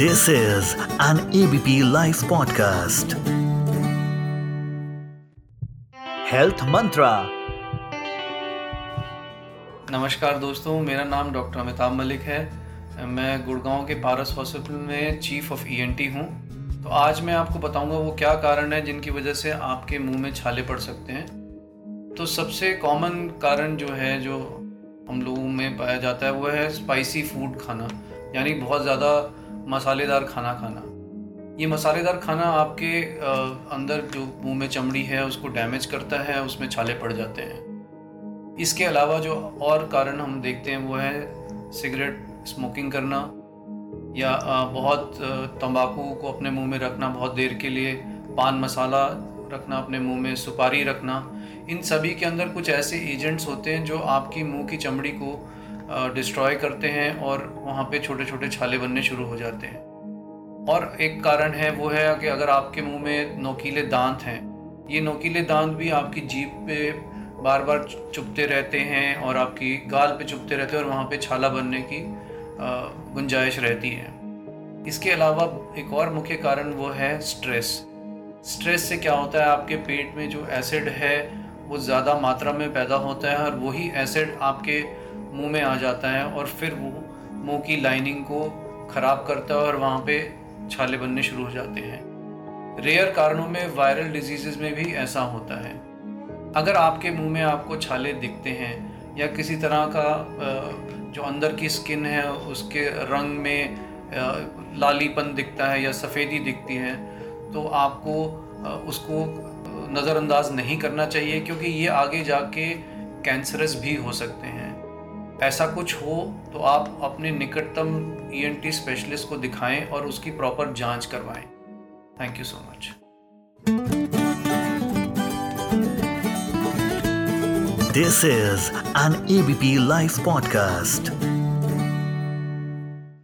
This is an ABP Life podcast. Health Mantra. नमस्कार दोस्तों, मेरा नाम डॉक्टर अमिताभ मलिक है मैं गुड़गांव के पारस हॉस्पिटल में चीफ ऑफ़ ईएनटी हूँ तो आज मैं आपको बताऊँगा वो क्या कारण है जिनकी वजह से आपके मुँह में छाले पड़ सकते हैं तो सबसे कॉमन कारण जो है, जो हम लोगों में पाया जाता है, वो है स्पाइसी फ़ूड खाना यानी बहुत ज़्यादा मसालेदार खाना खाना। ये मसालेदार खाना आपके अंदर जो मुँह में चमड़ी है, उसको डैमेज करता है, उसमें छाले पड़ जाते हैं। इसके अलावा जो और कारण हम देखते हैं, वो है सिगरेट स्मोकिंग करना, या बहुत तंबाकू को अपने मुँह में रखना बहुत देर के लिए, पान मसाला रखना अपने मुँह में, सुपारी रखना। इन सभी के अंदर कुछ ऐसे एजेंट्स होते हैं, जो आपकी मुँह की चमड़ी को डिस्ट्रॉय करते हैं और वहाँ पे छोटे छोटे छाले बनने शुरू हो जाते हैं। और एक कारण है, वो है कि अगर आपके मुँह में नोकीले दांत हैं, ये नोकीले दांत भी आपकी जीप पे बार बार चुपते रहते हैं और आपकी गाल पे चुपते रहते हैं और वहाँ पे छाला बनने की गुंजाइश रहती है। इसके अलावा एक और मुख्य कारण वो है स्ट्रेस स्ट्रेस से क्या होता है? आपके पेट में जो एसिड है, वो ज़्यादा मात्रा में पैदा होता है और वही एसिड आपके मुँह में आ जाता है और फिर वो मुँह की लाइनिंग को ख़राब करता है और वहाँ पे छाले बनने शुरू हो जाते हैं। रेयर कारणों में वायरल डिज़ीज़ में भी ऐसा होता है। अगर आपके मुँह में आपको छाले दिखते हैं या किसी तरह का जो अंदर की स्किन है, उसके रंग में लालीपन दिखता है या सफ़ेदी दिखती है तो आपको उसको नज़रअंदाज नहीं करना चाहिए क्योंकि ये आगे जाके कैंसरस भी हो सकते हैं। ऐसा कुछ हो तो आप अपने निकटतम ईएनटी स्पेशलिस्ट को दिखाएँ और उसकी प्रॉपर जाँच करवाएँ। Thank you so much this is an ABP live podcast